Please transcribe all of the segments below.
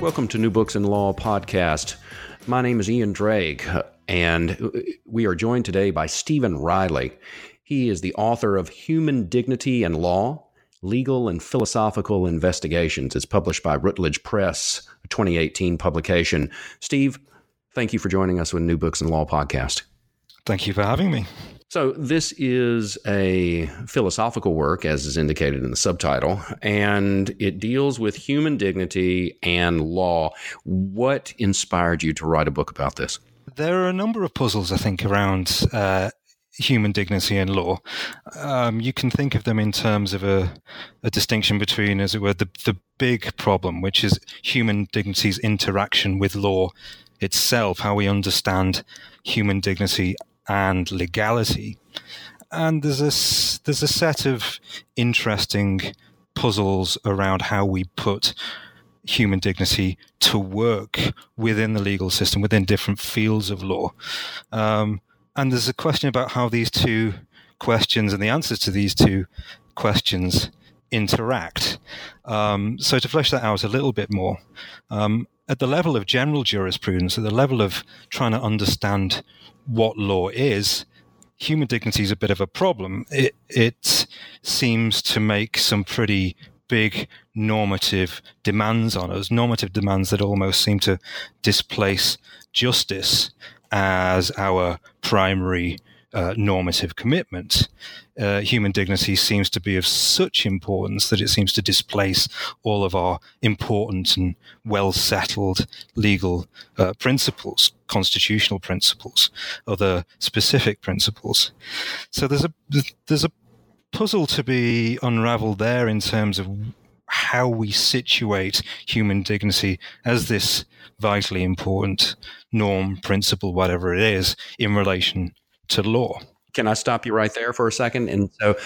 Welcome to New Books in Law podcast. My name is Ian Drake, and we are joined today by Stephen Riley. He is the author of Human Dignity and Law Legal and Philosophical Investigations. It's published by Routledge Press, a 2018 publication. Steve, thank you for joining us with New Books in Law podcast. Thank you for having me. So, this is a philosophical work, as is indicated in the subtitle, and it deals with human dignity and law. What inspired you to write a book about this? There are a number of puzzles, I think, around uh, human dignity and law. Um, you can think of them in terms of a, a distinction between, as it were, the, the big problem, which is human dignity's interaction with law itself, how we understand human dignity and legality. And there's a, there's a set of interesting puzzles around how we put human dignity to work within the legal system, within different fields of law. Um, and there's a question about how these two questions and the answers to these two questions interact. Um, so to flesh that out a little bit more, um, at the level of general jurisprudence, at the level of trying to understand what law is, human dignity is a bit of a problem. It, it seems to make some pretty big normative demands on us, normative demands that almost seem to displace justice as our primary uh, normative commitment. Uh, human dignity seems to be of such importance that it seems to displace all of our important and well settled legal uh, principles, constitutional principles, other specific principles. So there's a there's a puzzle to be unraveled there in terms of how we situate human dignity as this vitally important norm, principle, whatever it is, in relation to law. Can I stop you right there for a second? And so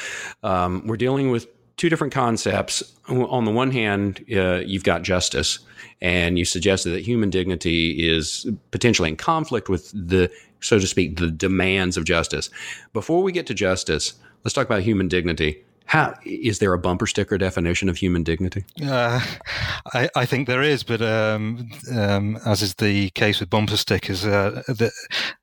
um, we're dealing with two different concepts. On the one hand, uh, you've got justice, and you suggested that human dignity is potentially in conflict with the, so to speak, the demands of justice. Before we get to justice, let's talk about human dignity. How is there a bumper sticker definition of human dignity? Uh, I, I, think there is, but um, um, as is the case with bumper stickers, uh, the,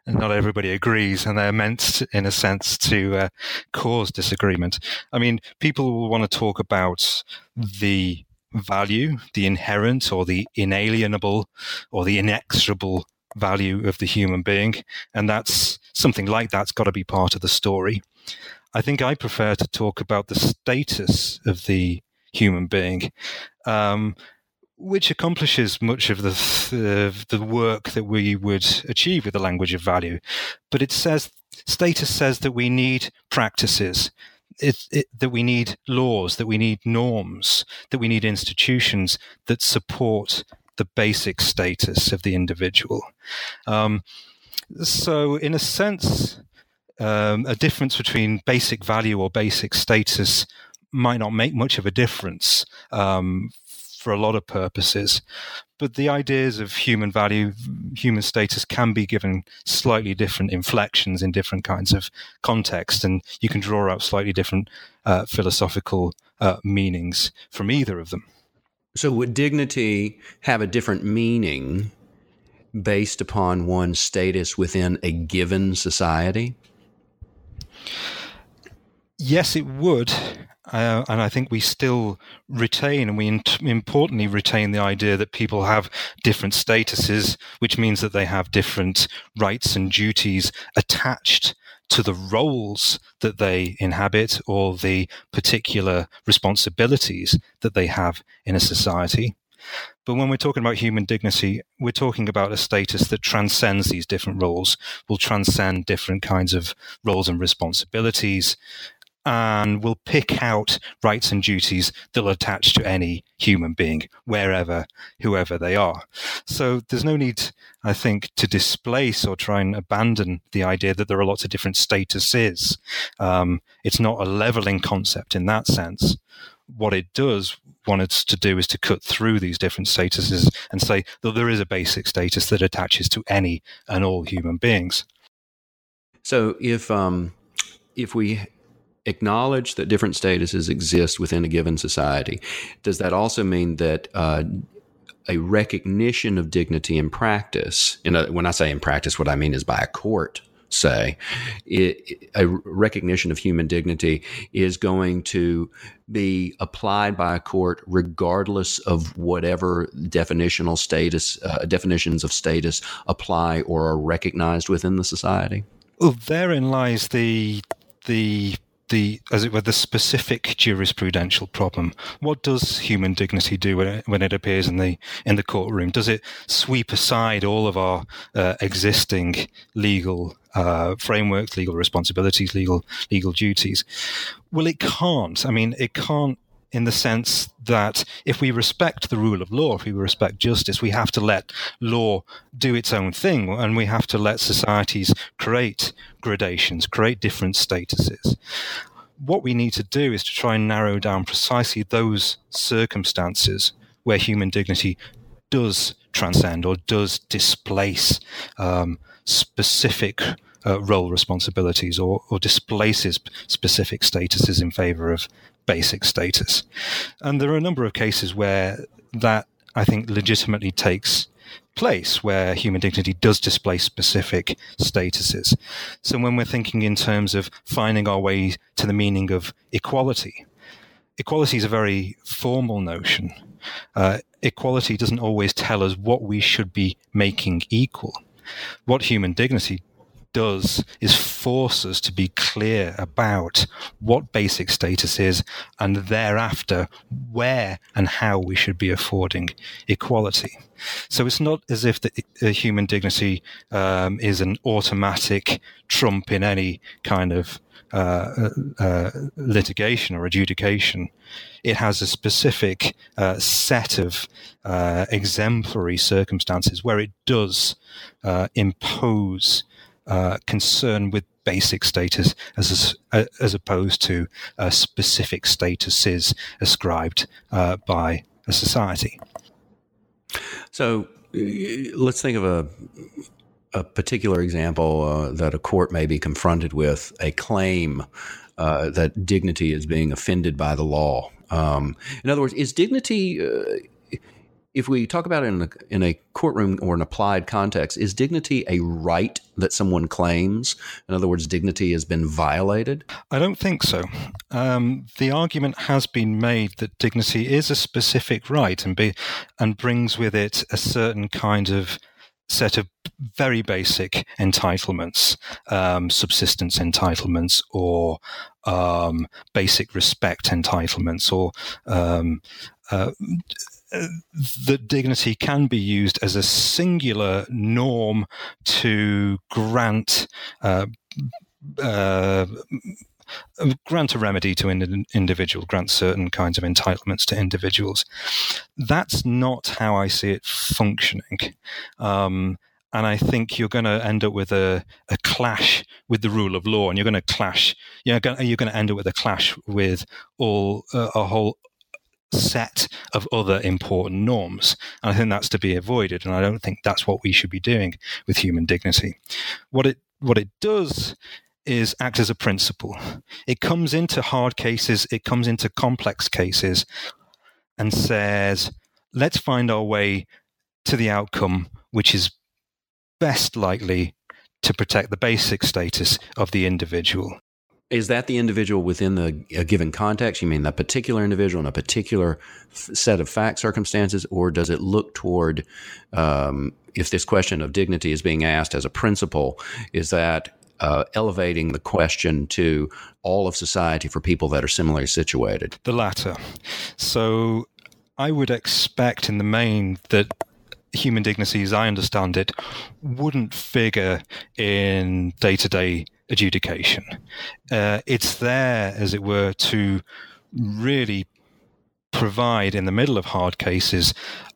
not everybody agrees, and they're meant, in a sense, to uh, cause disagreement. I mean, people will want to talk about the value, the inherent or the inalienable or the inexorable value of the human being, and that's something like that's got to be part of the story. I think I prefer to talk about the status of the human being, um, which accomplishes much of the, the work that we would achieve with the language of value. But it says status says that we need practices. It, it, that we need laws, that we need norms, that we need institutions that support the basic status of the individual. Um, so, in a sense, um, a difference between basic value or basic status might not make much of a difference um, for a lot of purposes. But the ideas of human value, human status can be given slightly different inflections in different kinds of context, and you can draw out slightly different uh, philosophical uh, meanings from either of them. So, would dignity have a different meaning based upon one's status within a given society? Yes, it would. Uh, and I think we still retain, and we in- importantly retain the idea that people have different statuses, which means that they have different rights and duties attached to the roles that they inhabit or the particular responsibilities that they have in a society. But when we're talking about human dignity, we're talking about a status that transcends these different roles, will transcend different kinds of roles and responsibilities, and will pick out rights and duties that will attach to any human being, wherever, whoever they are. So there's no need, I think, to displace or try and abandon the idea that there are lots of different statuses. Um, it's not a leveling concept in that sense. What it does, want us to do is to cut through these different statuses and say that there is a basic status that attaches to any and all human beings. So if um, if we acknowledge that different statuses exist within a given society, does that also mean that uh, a recognition of dignity in practice. Know, when I say in practice, what I mean is by a court say, it, a recognition of human dignity is going to be applied by a court regardless of whatever definitional status, uh, definitions of status apply or are recognized within the society? Well, therein lies the the the, as it were, the specific jurisprudential problem. What does human dignity do when it, when it appears in the in the courtroom? Does it sweep aside all of our uh, existing legal uh, frameworks, legal responsibilities, legal legal duties? Well, it can't. I mean, it can't in the sense that if we respect the rule of law, if we respect justice, we have to let law do its own thing and we have to let societies create gradations, create different statuses. What we need to do is to try and narrow down precisely those circumstances where human dignity does transcend or does displace um, specific uh, role responsibilities or, or displaces specific statuses in favor of basic status. And there are a number of cases where that, I think, legitimately takes place where human dignity does displace specific statuses. So when we're thinking in terms of finding our way to the meaning of equality, equality is a very formal notion. Uh, equality doesn't always tell us what we should be making equal. What human dignity does is force us to be clear about what basic status is and thereafter where and how we should be affording equality. So it's not as if the, uh, human dignity um, is an automatic trump in any kind of uh, uh, uh litigation or adjudication. It has a specific uh, set of uh, exemplary circumstances where it does impose uh, concern with basic status as a, as opposed to uh, specific statuses ascribed uh, by a society. So uh, let's think of a a particular example uh, that a court may be confronted with a claim uh, that dignity is being offended by the law. Um, in other words, is dignity if we talk about it in a, in a courtroom or an applied context, is dignity a right that someone claims? In other words, dignity has been violated? I don't think so. Um, the argument has been made that dignity is a specific right and be and brings with it a certain kind of set of very basic entitlements, um, subsistence entitlements, or um, basic respect entitlements, or um, uh, that dignity can be used as a singular norm to grant uh, uh, grant a remedy to an individual, grant certain kinds of entitlements to individuals. That's not how I see it functioning. Um, and I think you're going to end up with a, a clash with the rule of law, and you're going to clash. You're going, you're going to end up with a clash with all uh, a whole set of other important norms. And I think that's to be avoided. And I don't think that's what we should be doing with human dignity. What it what it does is act as a principle. It comes into hard cases, it comes into complex cases and says, let's find our way to the outcome which is best likely to protect the basic status of the individual is that the individual within the a given context? You mean that particular individual in a particular f- set of fact circumstances, or does it look toward um, if this question of dignity is being asked as a principle? Is that uh, elevating the question to all of society for people that are similarly situated? The latter. So I would expect in the main that human dignity, as I understand it, wouldn't figure in day to day adjudication. Uh, it's there, as it were, to really provide in the middle of hard cases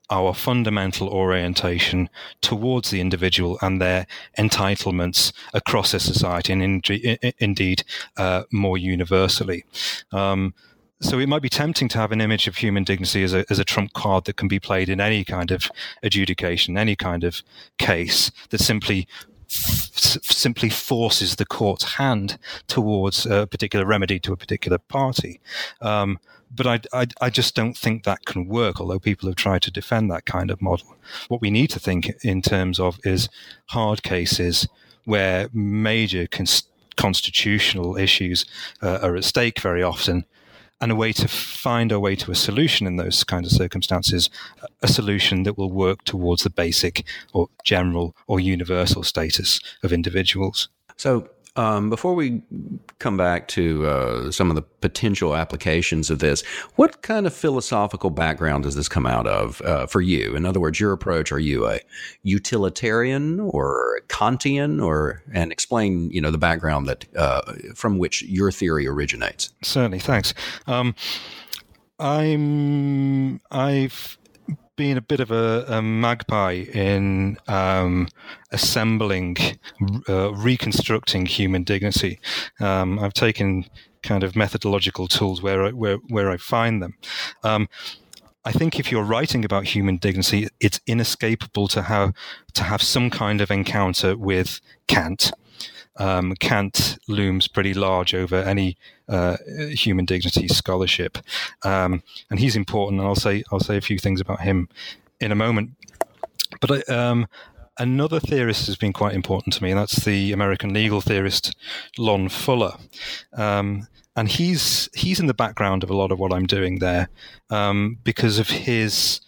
our fundamental orientation towards the individual and their entitlements across a society and in, indeed uh, more universally. Um, so it might be tempting to have an image of human dignity as a, as a trump card that can be played in any kind of adjudication, any kind of case that simply simply forces the court's hand towards a particular remedy to a particular party. Um, but I, I, I, just don't think that can work, although people have tried to defend that kind of model. What we need to think in terms of is hard cases where major cons- constitutional issues uh, are at stake very often, and a way to find a way to a solution in those kinds of circumstances, a solution that will work towards the basic or general or universal status of individuals. So, um, before we come back to uh, some of the potential applications of this, what kind of philosophical background does this come out of uh, for you? In other words, your approach: are you a utilitarian or Kantian, or and explain you know the background that uh, from which your theory originates? Certainly, thanks. Um, I'm I've been a bit of a, a magpie in um, assembling, uh, reconstructing human dignity. Um, I've taken kind of methodological tools where I, where where I find them. Um, I think if you're writing about human dignity, it's inescapable to have to have some kind of encounter with Kant um, Kant looms pretty large over any uh, human dignity scholarship, um, and he's important. And I'll say I'll say a few things about him in a moment. But um, another theorist has been quite important to me, and that's the American legal theorist Lon Fuller. Um, and he's he's in the background of a lot of what I'm doing there um, because of his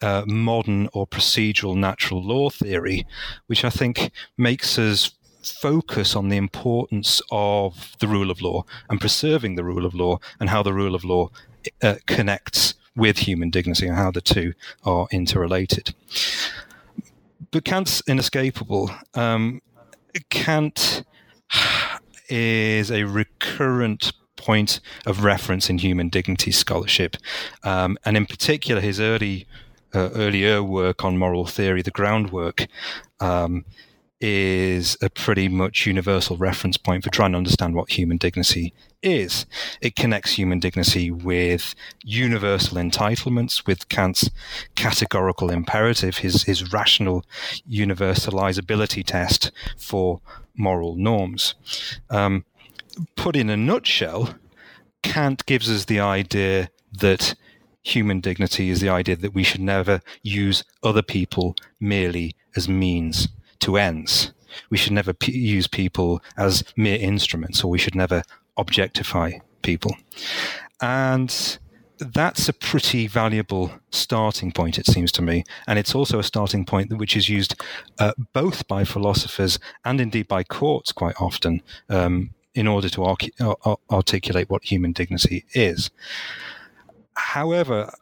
uh, modern or procedural natural law theory, which I think makes us focus on the importance of the rule of law and preserving the rule of law and how the rule of law uh, connects with human dignity and how the two are interrelated. But Kant's inescapable. Um, Kant is a recurrent point of reference in human dignity scholarship, um, and in particular, his early uh, earlier work on moral theory, the groundwork, um, is a pretty much universal reference point for trying to understand what human dignity is. It connects human dignity with universal entitlements, with Kant's categorical imperative, his, his rational universalizability test for moral norms. Um, put in a nutshell, Kant gives us the idea that human dignity is the idea that we should never use other people merely as means to ends. We should never p- use people as mere instruments, or we should never objectify people. And that's a pretty valuable starting point, it seems to me. And it's also a starting point which is used uh, both by philosophers and indeed by courts quite often um, in order to arc- articulate what human dignity is. However,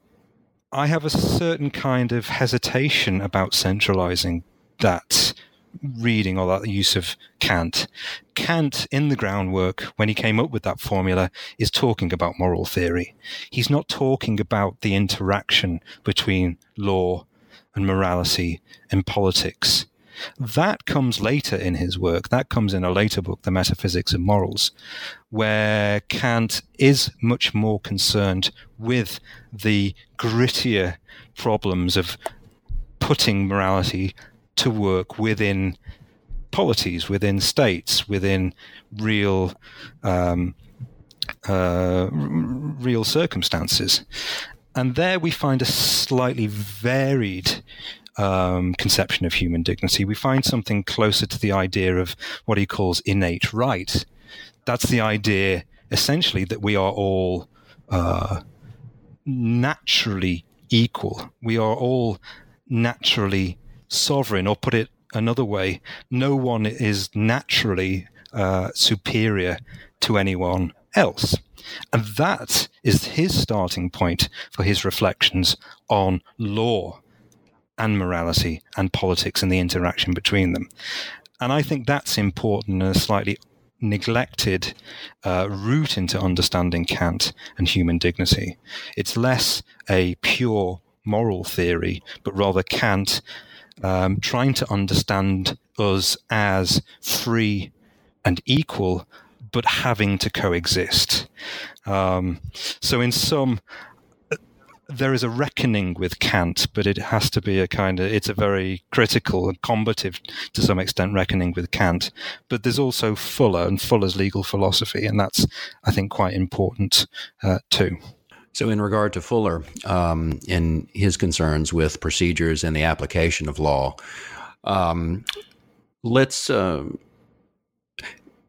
I have a certain kind of hesitation about centralizing that reading or that use of Kant. Kant, in the groundwork, when he came up with that formula, is talking about moral theory. He's not talking about the interaction between law and morality and politics. That comes later in his work. That comes in a later book, The Metaphysics of Morals, where Kant is much more concerned with the grittier problems of putting morality to work within polities, within states, within real um, uh, real circumstances. And there we find a slightly varied um, conception of human dignity. We find something closer to the idea of what he calls innate right. That's the idea, essentially, that we are all uh, naturally equal. We are all naturally sovereign, or put it another way, no one is naturally uh, superior to anyone else. And that is his starting point for his reflections on law and morality and politics and the interaction between them. And I think that's important and a slightly neglected uh, route into understanding Kant and human dignity. It's less a pure moral theory, but rather Kant um, trying to understand us as free and equal, but having to coexist. Um, so, in some, there is a reckoning with Kant, but it has to be a kind of, it's a very critical and combative, to some extent, reckoning with Kant. But there's also Fuller and Fuller's legal philosophy, and that's, I think, quite important uh, too. So, in regard to Fuller um, in his concerns with procedures and the application of law, um, let's uh,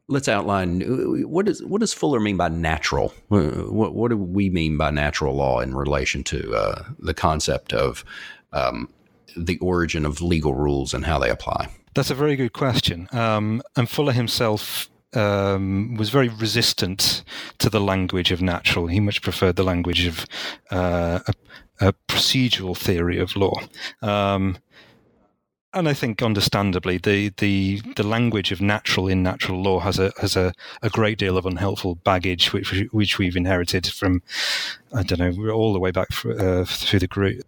let's outline what does what does Fuller mean by natural? What what do we mean by natural law in relation to uh, the concept of um, the origin of legal rules and how they apply? That's a very good question. Um, and Fuller himself um, was very resistant to the language of natural. He much preferred the language of uh, a, a, procedural theory of law. Um, and I think, understandably, the, the, the language of natural in natural law has a has a, a great deal of unhelpful baggage, which which we've inherited from, I don't know, all the way back for, uh, through the group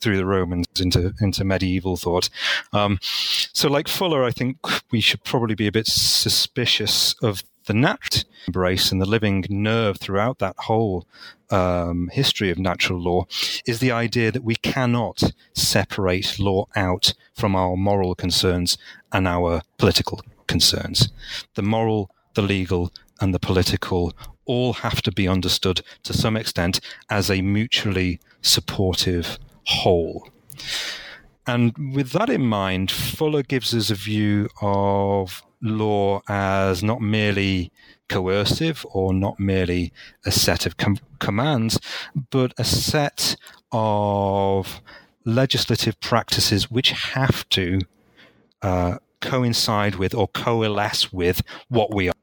through the Romans into into medieval thought. Um, so, like Fuller, I think we should probably be a bit suspicious of the nat embrace and the living nerve throughout that whole um, history of natural law is the idea that we cannot separate law out from our moral concerns and our political concerns. The moral, the legal, and the political all have to be understood to some extent as a mutually supportive whole. And with that in mind, Fuller gives us a view of law as not merely coercive or not merely a set of com- commands, but a set of legislative practices which have to uh, coincide with or coalesce with what we are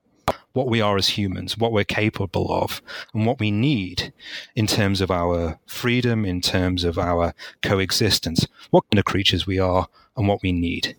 what we are as humans, what we're capable of, and what we need in terms of our freedom, in terms of our coexistence, what kind of creatures we are, and what we need.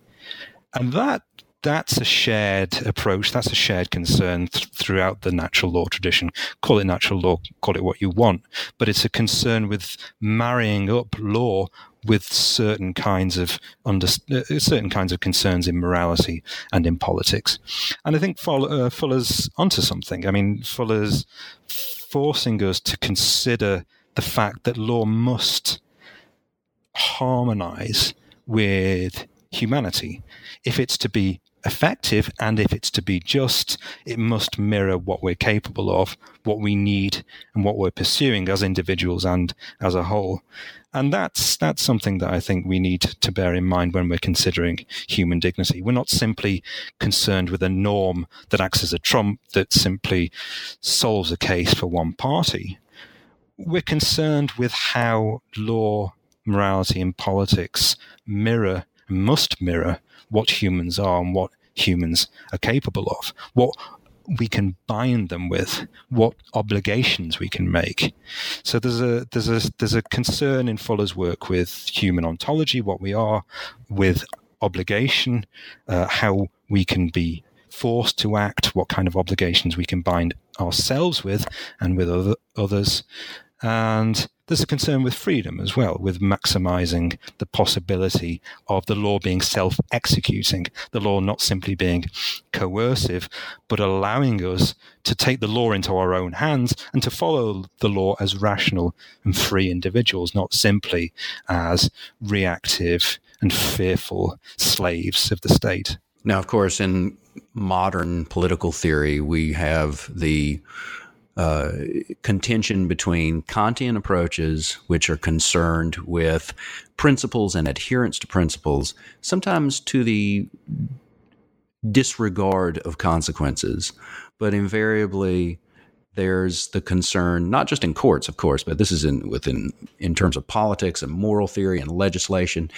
And that that's a shared approach. That's a shared concern th- throughout the natural law tradition. Call it natural law, call it what you want, but it's a concern with marrying up law with certain kinds of under, uh, certain kinds of concerns in morality and in politics. And I think Fuller, uh, Fuller's onto something. I mean, Fuller's forcing us to consider the fact that law must harmonize with humanity if it's to be effective and if it's to be just, it must mirror what we're capable of, what we need, and what we're pursuing as individuals and as a whole. And that's that's something that I think we need to bear in mind when we're considering human dignity. We're not simply concerned with a norm that acts as a trump that simply solves a case for one party. We're concerned with how law, morality, and politics mirror, must mirror what humans are and what humans are capable of, what we can bind them with, what obligations we can make. So there's a there's a there's a concern in Fuller's work with human ontology, what we are, with obligation, uh, how we can be forced to act, what kind of obligations we can bind ourselves with and with other, others, and there's a concern with freedom as well, with maximizing the possibility of the law being self executing, the law not simply being coercive, but allowing us to take the law into our own hands and to follow the law as rational and free individuals, not simply as reactive and fearful slaves of the state. Now, of course, in modern political theory, we have the uh, contention between Kantian approaches, which are concerned with principles and adherence to principles, sometimes to the disregard of consequences, but invariably there's the concern not just in courts of course but this is in within in terms of politics and moral theory and legislation.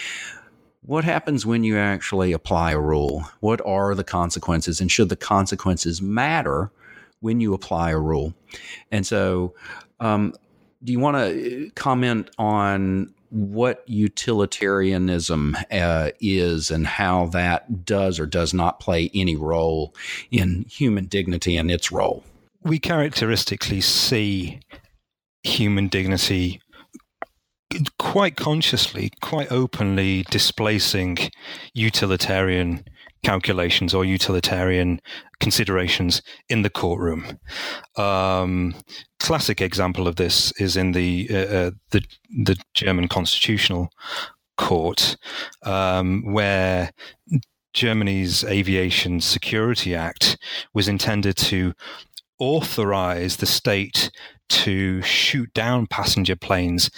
What happens when you actually apply a rule? What are the consequences? And should the consequences matter when you apply a rule. And so, um, do you want to comment on what utilitarianism uh, is and how that does or does not play any role in human dignity and its role? We characteristically see human dignity quite consciously, quite openly displacing utilitarian calculations or utilitarian considerations in the courtroom. Um, classic example of this is in the uh, uh, the, the German Constitutional Court, um, where Germany's Aviation Security Act was intended to authorize the state to shoot down passenger planes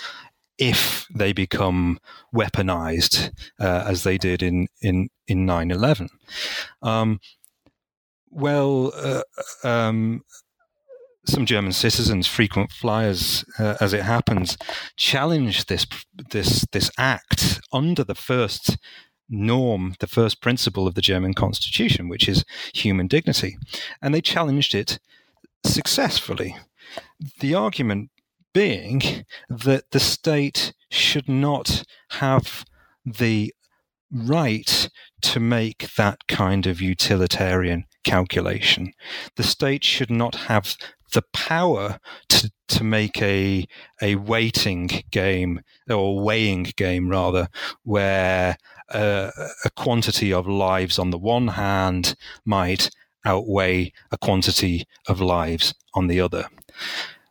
if they become weaponized, uh, as they did in in in nine eleven. Um, well, uh, um, some German citizens, frequent flyers, uh, as it happens, challenged this this this act under the first norm, the first principle of the German constitution, which is human dignity, and they challenged it successfully. The argument being that the state should not have the right to make that kind of utilitarian calculation. The state should not have the power to, to make a a weighting game or weighing game rather, where uh, a quantity of lives on the one hand might outweigh a quantity of lives on the other.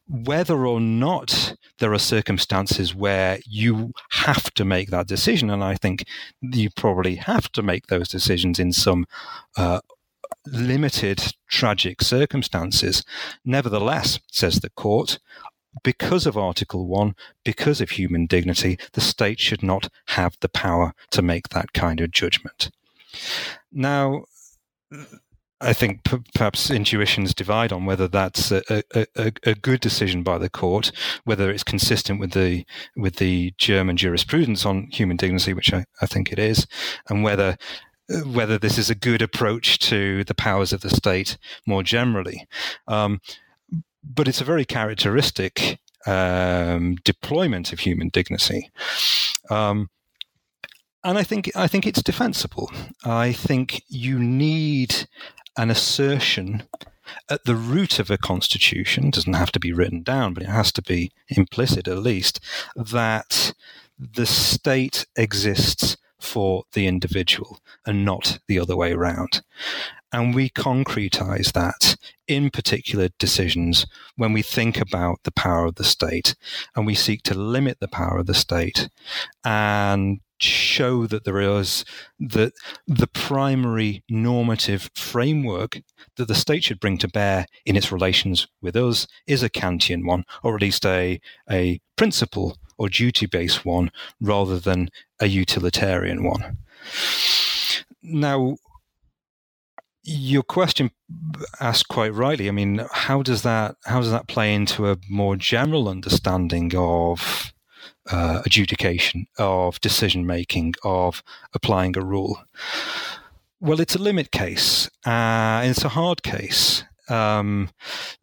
Whether or not there are circumstances where you have to make that decision, and I think you probably have to make those decisions in some uh, limited tragic circumstances. Nevertheless, says the court, because of Article 1, because of human dignity, the state should not have the power to make that kind of judgment. Now, I think p- perhaps intuitions divide on whether that's a, a, a, a, good decision by the court, whether it's consistent with the with the German jurisprudence on human dignity, which I, I think it is, and whether whether this is a good approach to the powers of the state more generally. Um, but it's a very characteristic um, deployment of human dignity. Um, and I think I think it's defensible. I think you need an assertion at the root of a constitution. Doesn't have to be written down, but it has to be implicit at least that the state exists for the individual and not the other way around. And we concretize that in particular decisions when we think about the power of the state and we seek to limit the power of the state and show that there is that the primary normative framework that the state should bring to bear in its relations with us is a Kantian one, or at least a, a principle or duty based one rather than a utilitarian one. Now, your question asked quite rightly. I mean, how does that how does that play into a more general understanding of uh, adjudication, of decision making, of applying a rule? Well, it's a limit case. Uh, it's a hard case. Um,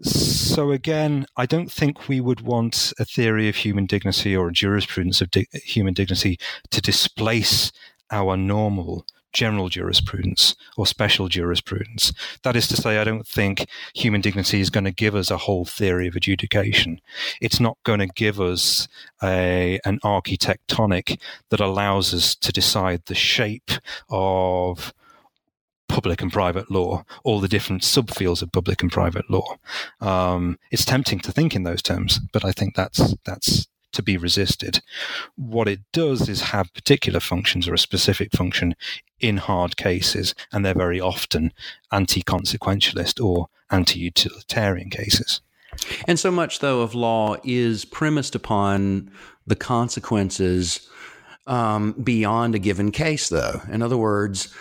so again, I don't think we would want a theory of human dignity or a jurisprudence of di- human dignity to displace our normal general jurisprudence or special jurisprudence. That is to say, I don't think human dignity is going to give us a whole theory of adjudication. It's not going to give us a, an architectonic that allows us to decide the shape of public and private law, all the different subfields of public and private law. Um, it's tempting to think in those terms, but I think that's that's to be resisted. What it does is have particular functions or a specific function in hard cases, and they're very often anti-consequentialist or anti-utilitarian cases. And so much, though, of law is premised upon the consequences um, beyond a given case, though. In other words,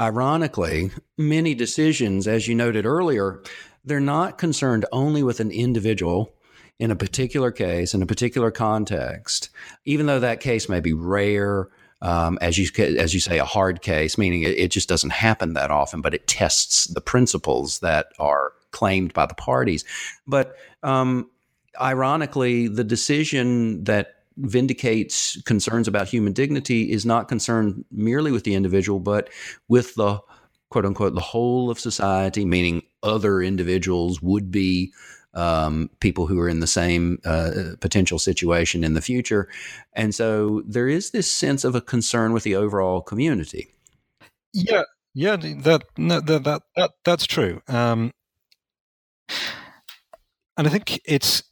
Ironically, many decisions, as you noted earlier, they're not concerned only with an individual in a particular case, in a particular context, even though that case may be rare. Um, as you as you say, a hard case, meaning it, it just doesn't happen that often, but it tests the principles that are claimed by the parties. But um, ironically, the decision that vindicates concerns about human dignity is not concerned merely with the individual, but with the quote unquote the whole of society, meaning other individuals would be um, people who are in the same uh, potential situation in the future. And so there is this sense of a concern with the overall community. Yeah, Yeah, that that, that that that's true. Um, and I think it's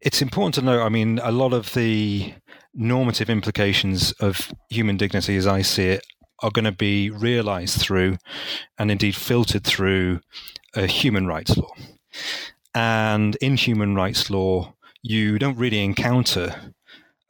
it's important to know. I mean, a lot of the normative implications of human dignity, as I see it, are going to be realized through, and indeed filtered through, a human rights law. And in human rights law, you don't really encounter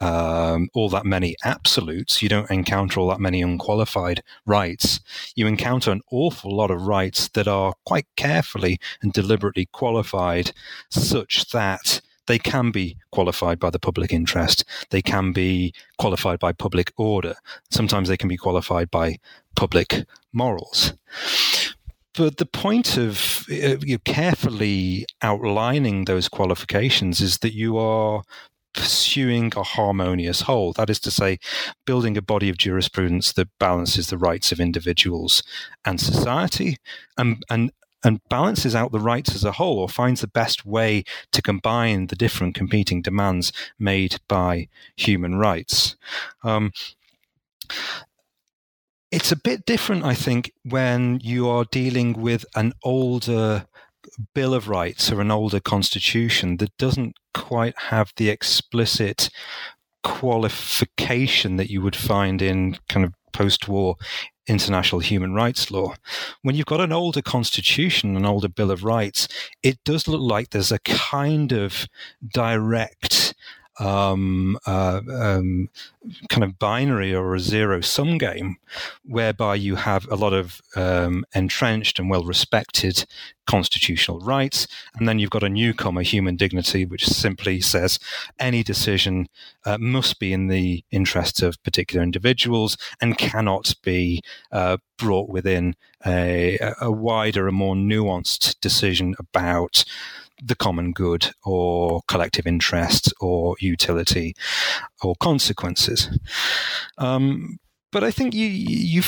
um, all that many absolutes. You don't encounter all that many unqualified rights. You encounter an awful lot of rights that are quite carefully and deliberately qualified such that they can be qualified by the public interest. They can be qualified by public order. Sometimes they can be qualified by public morals. But the point of uh, you carefully outlining those qualifications is that you are pursuing a harmonious whole. That is to say, building a body of jurisprudence that balances the rights of individuals and society and, and, and balances out the rights as a whole or finds the best way to combine the different competing demands made by human rights. Um, it's a bit different, I think, when you are dealing with an older Bill of Rights or an older constitution that doesn't quite have the explicit qualification that you would find in kind of post war international human rights law. When you've got an older constitution, an older Bill of Rights, it does look like there's a kind of direct um, uh, um, kind of binary or a zero sum game, whereby you have a lot of um, entrenched and well respected constitutional rights, and then you've got a newcomer, human dignity, which simply says any decision uh, must be in the interest of particular individuals and cannot be uh, brought within a, a wider, a more nuanced decision about the common good or collective interest or utility or consequences. Um, but I think you you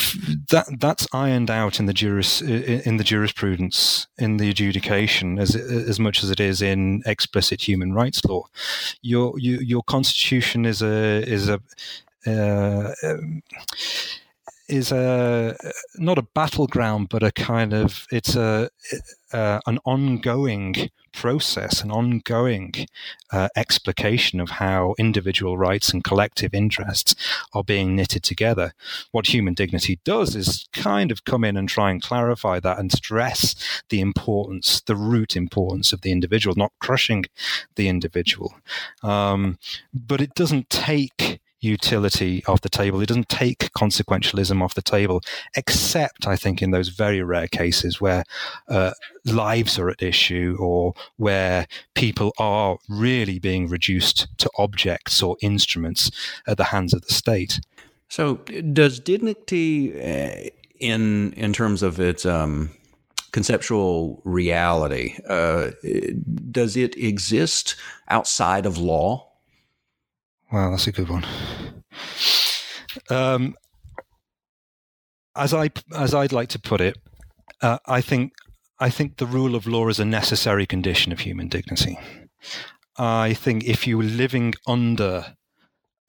that that's ironed out in the juris in the jurisprudence in the adjudication as as much as it is in explicit human rights law. Your you, your constitution is a is a uh, um, is a not a battleground, but a kind of it's a uh, an ongoing process, an ongoing uh, explication of how individual rights and collective interests are being knitted together. What human dignity does is kind of come in and try and clarify that and stress the importance, the root importance of the individual, not crushing the individual. Um, but it doesn't take utility off the table. It doesn't take consequentialism off the table, except I think in those very rare cases where uh, lives are at issue or where people are really being reduced to objects or instruments at the hands of the state. So, does dignity, uh, in in terms of its um, conceptual reality, uh, does it exist outside of law? Wow, that's a good one. Um, as I as I'd like to put it, uh, I think I think the rule of law is a necessary condition of human dignity. I think if you are living under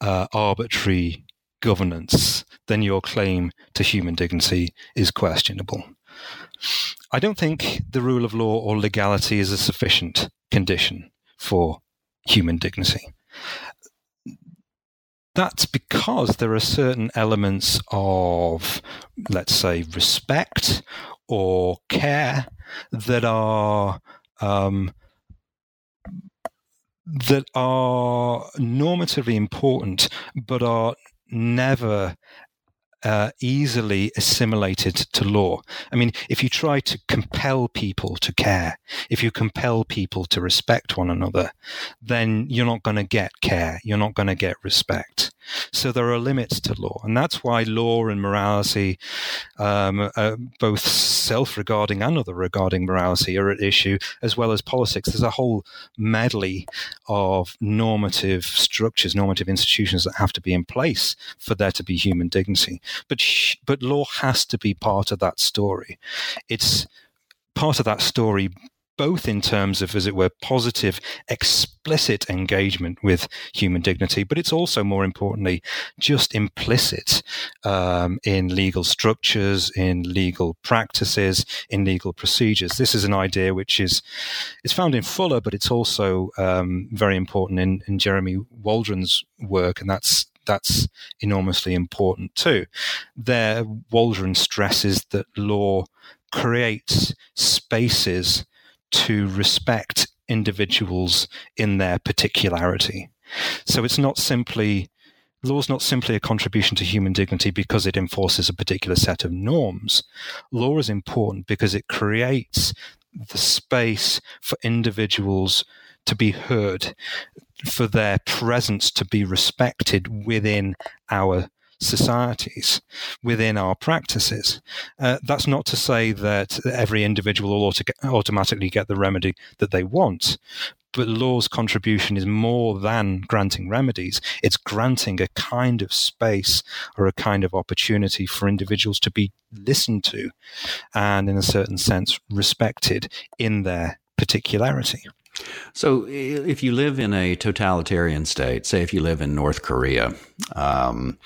uh, arbitrary governance, then your claim to human dignity is questionable. I don't think the rule of law or legality is a sufficient condition for human dignity that's because there are certain elements of, let's say, respect or care that are um, that are normatively important, but are never uh, easily assimilated to law. I mean, if you try to compel people to care, if you compel people to respect one another, then you're not going to get care. You're not going to get respect. So there are limits to law. And that's why law and morality, um, uh, both self regarding and other regarding morality, are at issue, as well as politics. There's a whole medley of normative structures, normative institutions that have to be in place for there to be human dignity. But sh- but law has to be part of that story. It's part of that story both in terms of, as it were, positive, explicit engagement with human dignity, but it's also, more importantly, just implicit um, in legal structures, in legal practices, in legal procedures. This is an idea which is is found in Fuller, but it's also um, very important in, in Jeremy Waldron's work, and that's that's enormously important too. There, Waldron stresses that law creates spaces to respect individuals in their particularity. So it's not simply law is not simply a contribution to human dignity because it enforces a particular set of norms. Law is important because it creates the space for individuals to be heard, for their presence to be respected within our societies within our practices. Uh, that's not to say that every individual will auto- automatically get the remedy that they want. But law's contribution is more than granting remedies. It's granting a kind of space or a kind of opportunity for individuals to be listened to and, in a certain sense, respected in their particularity. So, if you live in a totalitarian state, say if you live in North Korea, um,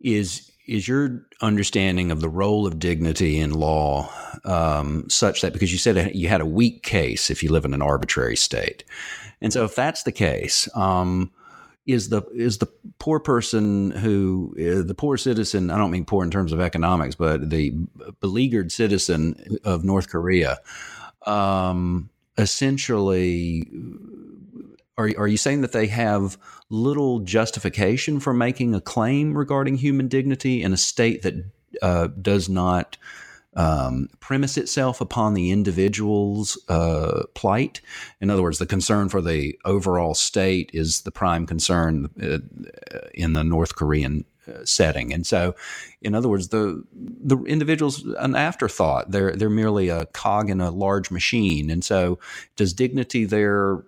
is is your understanding of the role of dignity in law um, such that because you said you had a weak case if you live in an arbitrary state, and so if that's the case, um, is the is the poor person who uh, the poor citizen? I don't mean poor in terms of economics, but the beleaguered citizen of North Korea, um, essentially are, are you saying that they have little justification for making a claim regarding human dignity in a state that uh, does not um, premise itself upon the individual's uh, plight? In other words, the concern for the overall state is the prime concern uh, in the North Korean setting. And so, in other words, the the individual's an afterthought. They're they're merely a cog in a large machine. And so, does dignity there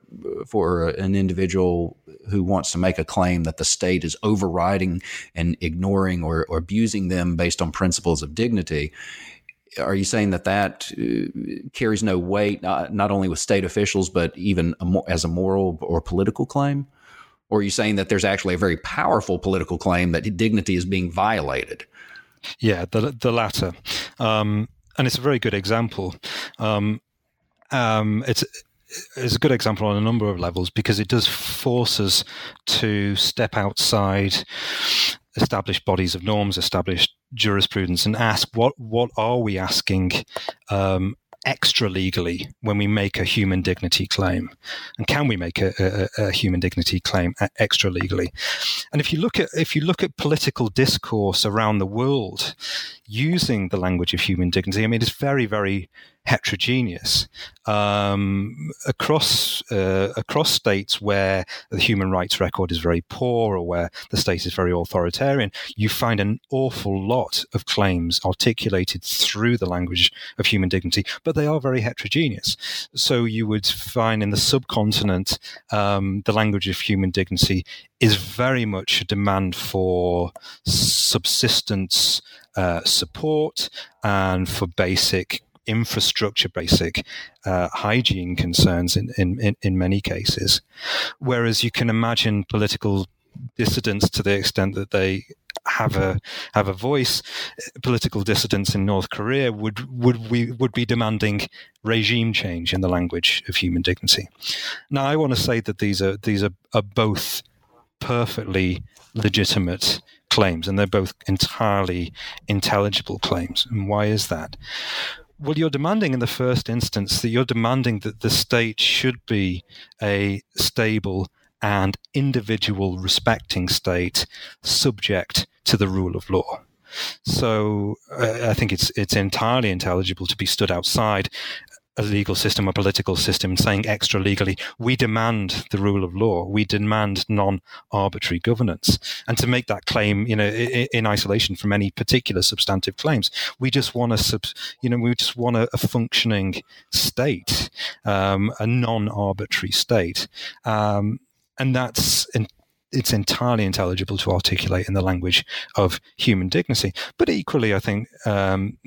for an individual who wants to make a claim that the state is overriding and ignoring or, or abusing them based on principles of dignity? Are you saying that that uh, carries no weight, not, not only with state officials, but even a, as a moral or political claim? Or are you saying that there's actually a very powerful political claim that dignity is being violated? Yeah, the the latter, um, and it's a very good example. Um, um, it's a good example on a number of levels because it does force us to step outside established bodies of norms, established jurisprudence, and ask what what are we asking um, extra legally when we make a human dignity claim? And can we make a, a, a, human dignity claim extra legally? And if you look at if you look at political discourse around the world using the language of human dignity, I mean, it's very, very heterogeneous um, across uh, across states where the human rights record is very poor or where the state is very authoritarian. You find an awful lot of claims articulated through the language of human dignity, but they are very heterogeneous. So you would find in the subcontinent um, the language of human dignity is very much a demand for subsistence uh, support and for basic infrastructure, basic uh, hygiene concerns in, in, in many cases. Whereas you can imagine political dissidents to the extent that they have a have a voice. Political dissidents in North Korea would would we would be demanding regime change in the language of human dignity. Now, I want to say that these are these are, are both perfectly legitimate claims, and they're both entirely intelligible claims. And why is that? Well, you're demanding in the first instance that you're demanding that the state should be a stable and individual respecting state subject to the rule of law. So uh, I think it's it's entirely intelligible to be stood outside a legal system, a political system, saying extra legally, we demand the rule of law, we demand non-arbitrary governance, and to make that claim, you know, in, isolation from any particular substantive claims, we just want a, sub, you know, we just want a, a functioning state, um, a non-arbitrary state, um, and that's in, it's entirely intelligible to articulate in the language of human dignity. But equally, I think um,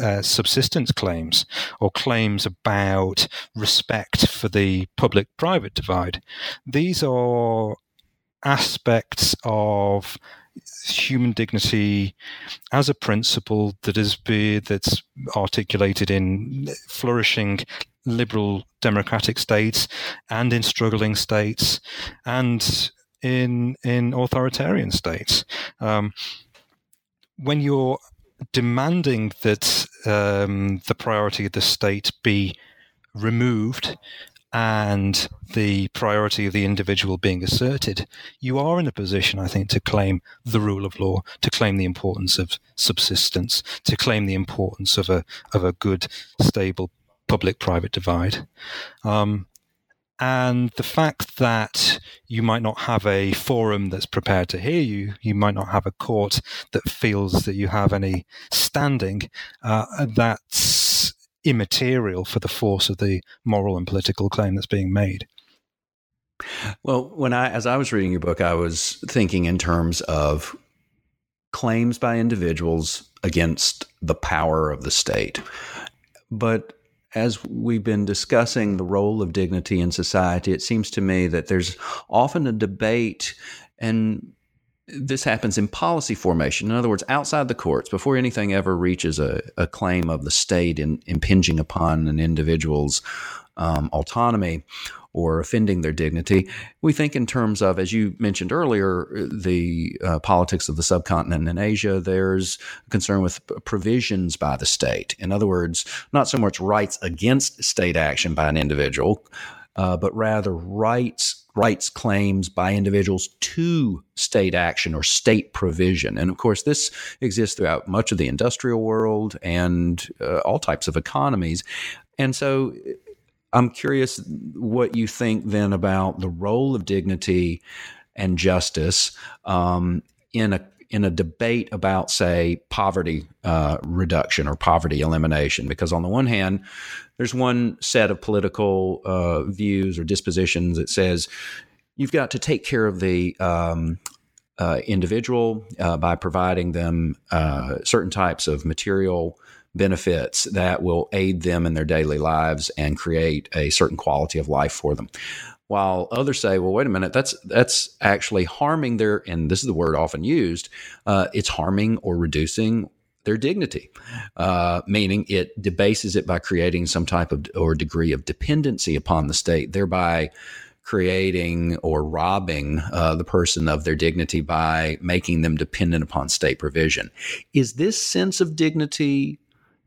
uh, subsistence claims or claims about respect for the public private divide, these are aspects of human dignity as a principle that is be, that's articulated in flourishing liberal democratic states and in struggling states and in in authoritarian states. Um, when you're demanding that um, the priority of the state be removed and the priority of the individual being asserted, you are in a position, I think, to claim the rule of law, to claim the importance of subsistence, to claim the importance of a of a good, stable public-private divide. Um, and the fact that you might not have a forum that's prepared to hear you, you might not have a court that feels that you have any standing, uh, that's immaterial for the force of the moral and political claim that's being made. Well, when I, as I was reading your book, I was thinking in terms of claims by individuals against the power of the state. But as we've been discussing the role of dignity in society, it seems to me that there's often a debate, and this happens in policy formation. In other words, outside the courts, before anything ever reaches a, a claim of the state in, impinging upon an individual's um, autonomy or offending their dignity. We think in terms of, as you mentioned earlier, the uh, politics of the subcontinent in Asia. There's concern with provisions by the state. In other words, not so much rights against state action by an individual, uh, but rather rights rights claims by individuals to state action or state provision. And of course, this exists throughout much of the industrial world and uh, all types of economies. And so I'm curious what you think then about the role of dignity and justice um, in a in a debate about, say, poverty uh, reduction or poverty elimination. Because on the one hand, there's one set of political uh, views or dispositions that says you've got to take care of the um, uh, individual uh, by providing them uh, certain types of material benefits that will aid them in their daily lives and create a certain quality of life for them. While others say, "Well, wait a minute, that's that's actually harming their," and this is the word often used, uh, it's harming or reducing their dignity, uh, meaning it debases it by creating some type of or degree of dependency upon the state, thereby creating or robbing uh, the person of their dignity by making them dependent upon state provision. Is this sense of dignity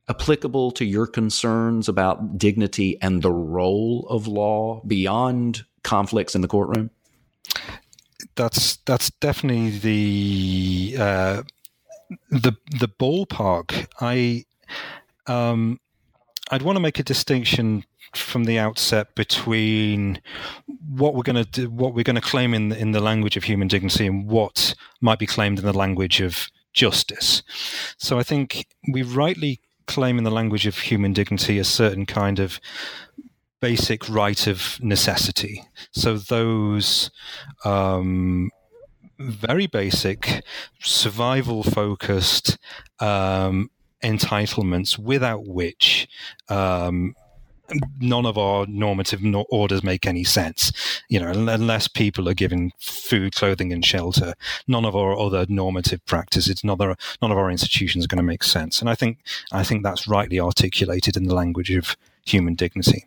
applicable to your concerns about dignity and the role of law beyond conflicts in the courtroom? That's that's definitely the uh, the the ballpark. I um, I'd want to make a distinction from the outset between what we're going to do, what we're going to claim in in the language of human dignity and what might be claimed in the language of justice. So I think we rightly claim in the language of human dignity a certain kind of basic right of necessity. So those um, very basic, survival focused um, entitlements without which um, none of our normative orders make any sense. You know, unless people are given food, clothing, and shelter, none of our other normative practices, none of our, none of our institutions are going to make sense. And I think I think that's rightly articulated in the language of human dignity.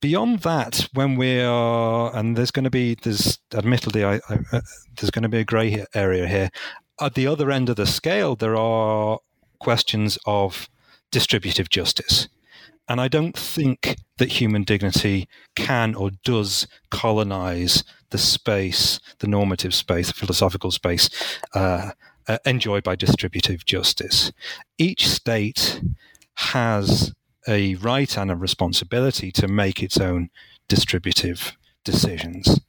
Beyond that, when we are, and there's going to be, there's admittedly, I, I, uh, there's going to be a grey area here. At the other end of the scale, there are questions of distributive justice and I don't think that human dignity can or does colonize the space, the normative space, the philosophical space uh, uh, enjoyed by distributive justice. Each state has a right and a responsibility to make its own distributive decisions.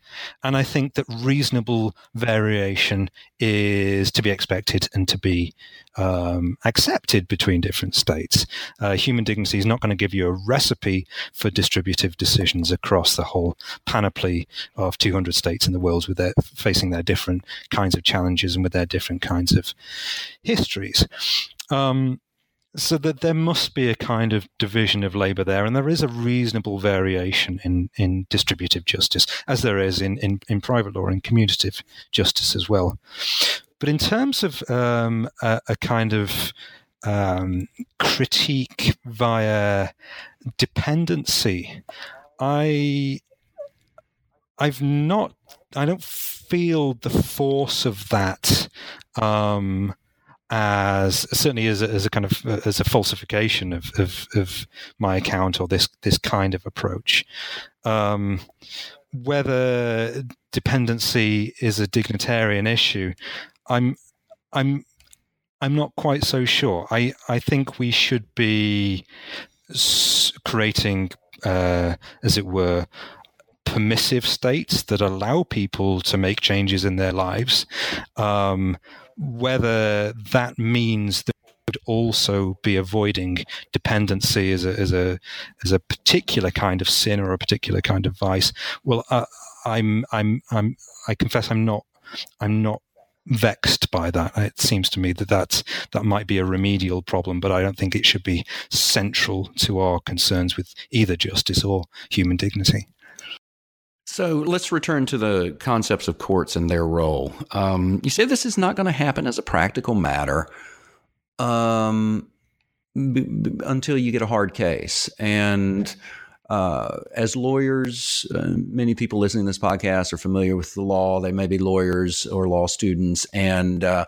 And I think that reasonable variation is to be expected and to be um, accepted between different states. Uh, human dignity is not going to give you a recipe for distributive decisions across the whole panoply of 200 states in the world with their facing their different kinds of challenges and with their different kinds of histories. Um, so that there must be a kind of division of labor there, and there is a reasonable variation in, in distributive justice, as there is in, in, in private law and commutative justice as well. But in terms of um, a, a, kind of um, critique via dependency, I I've not I don't feel the force of that. Um, as certainly as a, as a kind of as a falsification of, of, of my account or this this kind of approach. Um, whether dependency is a dignitarian issue, I'm I'm I'm not quite so sure. I I think we should be creating, uh, as it were, permissive states that allow people to make changes in their lives. Um, whether that means that we would also be avoiding dependency as a as a as a particular kind of sin or a particular kind of vice. Well, uh, I'm I'm I'm I confess I'm not I'm not vexed by that. It seems to me that that's, that might be a remedial problem, but I don't think it should be central to our concerns with either justice or human dignity. So let's return to the concepts of courts and their role. Um, you say this is not going to happen as a practical matter um, b- b- until you get a hard case. And uh, as lawyers, uh, many people listening to this podcast are familiar with the law. They may be lawyers or law students. And uh,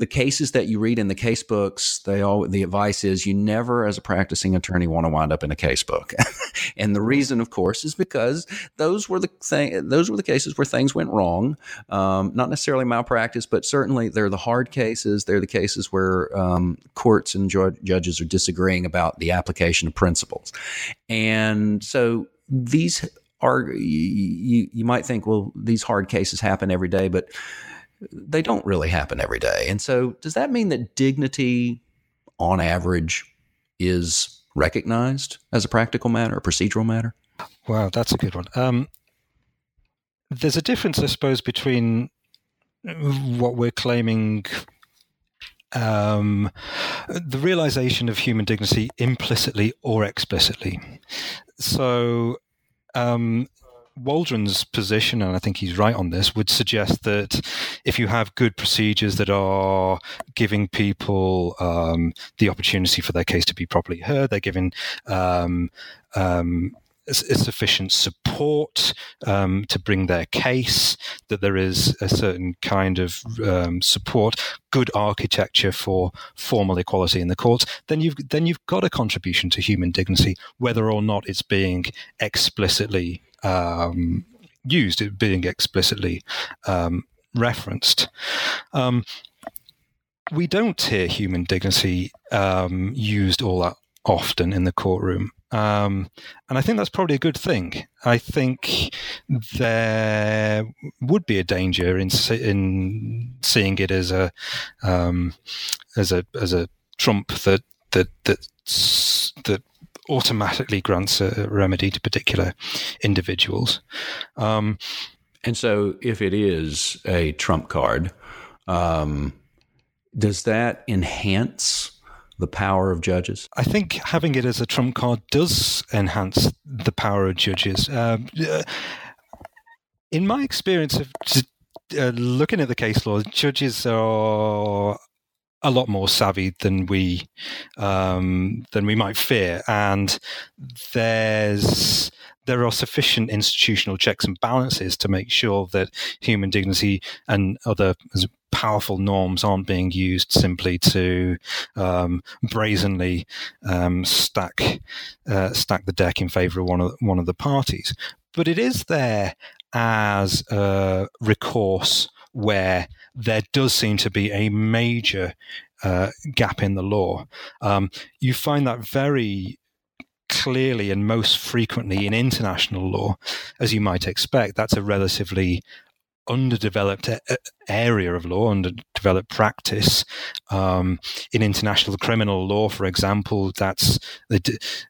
the cases that you read in the case books, they all the advice is you never, as a practicing attorney, want to wind up in a case book. and the reason, of course, is because those were the thing, those were the cases where things went wrong. Um, not necessarily malpractice, but certainly they're the hard cases. They're the cases where um, courts and ju- judges are disagreeing about the application of principles. And so these are you, you might think, well, these hard cases happen every day, but they don't really happen every day. And so, does that mean that dignity, on average, is recognized as a practical matter, a procedural matter? Wow, that's a good one. Um, there's a difference, I suppose, between what we're claiming um, the realization of human dignity implicitly or explicitly. So, um, Waldron's position, and I think he's right on this, would suggest that if you have good procedures that are giving people um, the opportunity for their case to be properly heard, they're giving um, um, sufficient support um, to bring their case, that there is a certain kind of um, support, good architecture for formal equality in the courts, then you've then you've got a contribution to human dignity, whether or not it's being explicitly um, used, it being explicitly um, referenced. Um, we don't hear human dignity um, used all that often in the courtroom. Um, and I think that's probably a good thing. I think there would be a danger in in seeing it as a um, as a as a trump that that that that automatically grants a remedy to particular individuals. Um, and so, if it is a trump card, um, does that enhance the power of judges? I think having it as a trump card does enhance the power of judges. Uh, in my experience of uh, looking at the case law, judges are a lot more savvy than we um, than we might fear, and there's there are sufficient institutional checks and balances to make sure that human dignity and other powerful norms aren't being used simply to um, brazenly um, stack uh, stack the deck in favour of one of one of the parties. But it is there as a recourse where there does seem to be a major uh, gap in the law. Um, you find that very clearly and most frequently in international law, as you might expect, that's a relatively underdeveloped area of law, underdeveloped practice. Um, in international criminal law, for example, that's the,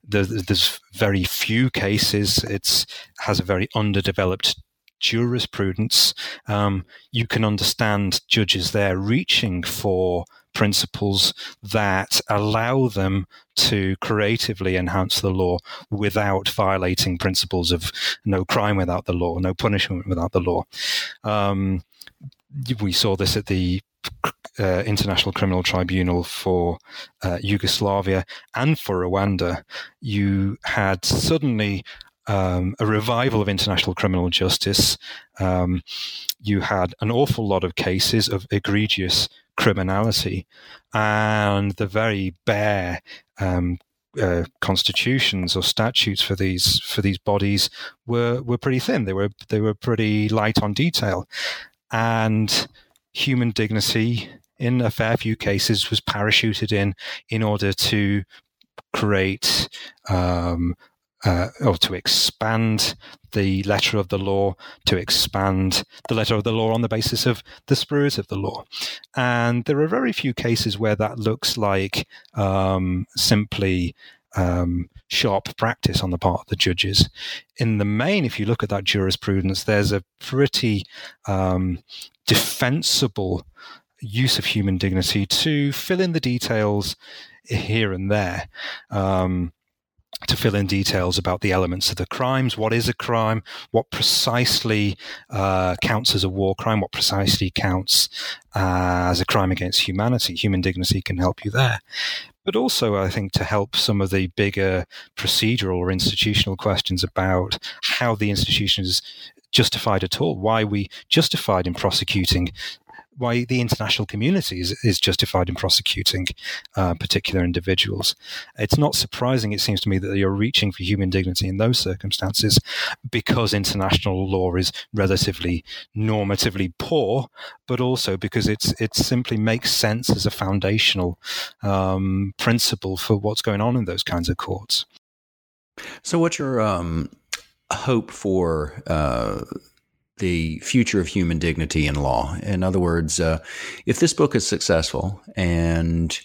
the, there's very few cases. It has a very underdeveloped jurisprudence. Um, you can understand judges there reaching for principles that allow them to creatively enhance the law without violating principles of no crime without the law, no punishment without the law. Um, we saw this at the uh, International Criminal Tribunal for uh, Yugoslavia and for Rwanda. You had suddenly um, a revival of international criminal justice. Um, you had an awful lot of cases of egregious criminality, and the very bare um, uh, constitutions or statutes for these for these bodies were were pretty thin. They were they were pretty light on detail, and human dignity in a fair few cases was parachuted in in order to create um, uh, or to expand the letter of the law, to expand the letter of the law on the basis of the spirit of the law. And there are very few cases where that looks like um, simply um, sharp practice on the part of the judges. In the main, if you look at that jurisprudence, there's a pretty um, defensible use of human dignity to fill in the details here and there. Um, to fill in details about the elements of the crimes. What is a crime? What precisely uh, counts as a war crime? What precisely counts as a crime against humanity? Human dignity can help you there. But also, I think, to help some of the bigger procedural or institutional questions about how the institution is justified at all, why we justified in prosecuting why the international community is, is justified in prosecuting uh, particular individuals. It's not surprising, it seems to me, that you're reaching for human dignity in those circumstances because international law is relatively normatively poor, but also because it's it simply makes sense as a foundational um, principle for what's going on in those kinds of courts. So, what's your um, hope for uh, the future of human dignity in law. In other words, uh, if this book is successful and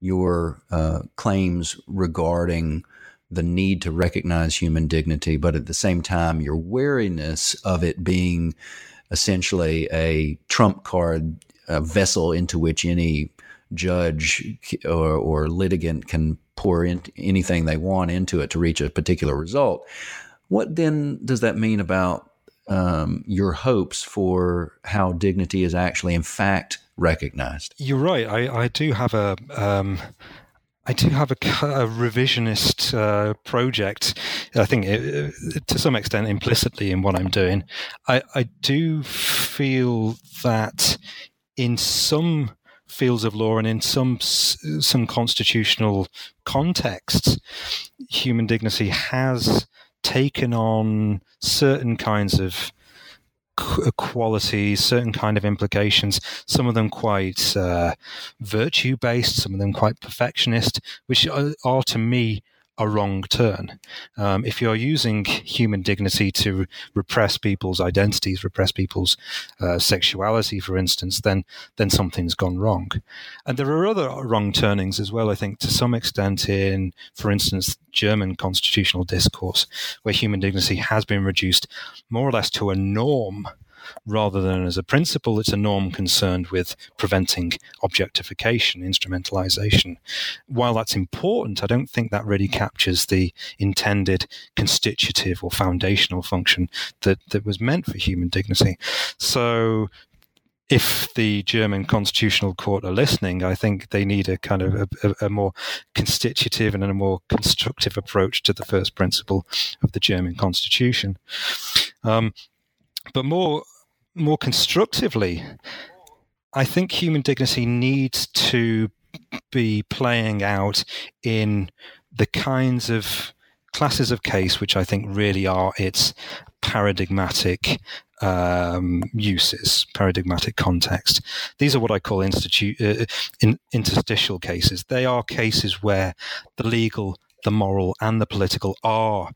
your uh, claims regarding the need to recognize human dignity, but at the same time, your wariness of it being essentially a trump card a vessel into which any judge or, or litigant can pour in anything they want into it to reach a particular result. What then does that mean about um, your hopes for how dignity is actually, in fact, recognized. You're right. I, I do have a. Um, I do have a, a revisionist uh, project. I think it, uh, to some extent implicitly in what I'm doing. I, I do feel that in some fields of law and in some some constitutional contexts, human dignity has taken on certain kinds of qualities, certain kind of implications, some of them quite uh, virtue based, some of them quite perfectionist, which are, are to me a wrong turn. Um, if you're using human dignity to repress people's identities, repress people's uh, sexuality, for instance, then then something's gone wrong. And there are other wrong turnings as well. I think to some extent in, for instance, German constitutional discourse, where human dignity has been reduced more or less to a norm rather than as a principle. It's a norm concerned with preventing objectification, instrumentalization. While that's important, I don't think that really captures the intended constitutive or foundational function that, that was meant for human dignity. So if the German Constitutional Court are listening, I think they need a kind of a, a, more constitutive and a more constructive approach to the first principle of the German Constitution. Um, but more more constructively, I think human dignity needs to be playing out in the kinds of classes of case which I think really are its paradigmatic um, uses, paradigmatic context. These are what I call institu- uh, in, interstitial cases. They are cases where the legal the moral and the political are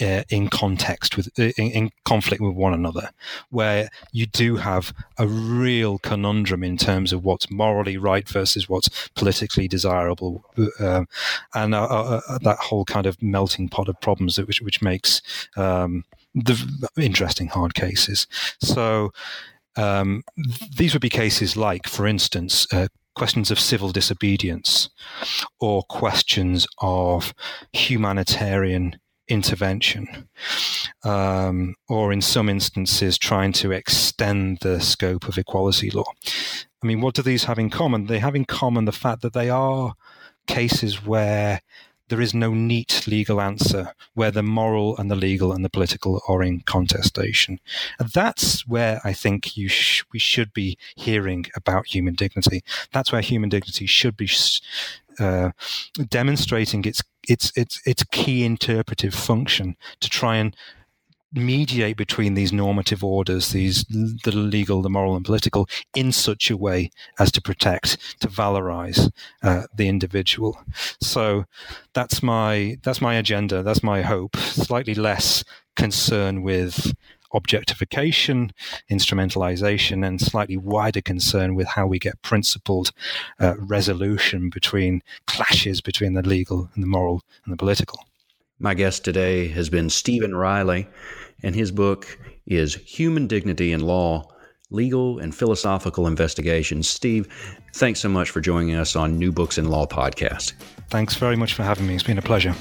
uh, in context with uh, in, in, conflict with one another, where you do have a real conundrum in terms of what's morally right versus what's politically desirable, um, and uh, uh, uh, that whole kind of melting pot of problems that, which which makes um, the interesting hard cases. So. Um, these would be cases like, for instance, questions of civil disobedience or questions of humanitarian intervention, um, or in some instances, trying to extend the scope of equality law. I mean, what do these have in common? They have in common the fact that they are cases where there is no neat legal answer, where the moral and the legal and the political are in contestation. And that's where I think sh- we should be hearing about human dignity. That's where human dignity should be uh, demonstrating its its its its key interpretive function to try and mediate between these normative orders, these the legal, the moral, and political, in such a way as to protect, to valorize uh, the individual. So that's my that's my agenda. That's my hope. Slightly less concern with objectification, instrumentalization, and slightly wider concern with how we get principled uh, resolution between clashes between the legal and the moral and the political. My guest today has been Stephen Riley, and his book is Human Dignity in Law Legal and Philosophical Investigations. Steve, thanks so much for joining us on New Books in Law podcast. Thanks very much for having me. It's been a pleasure.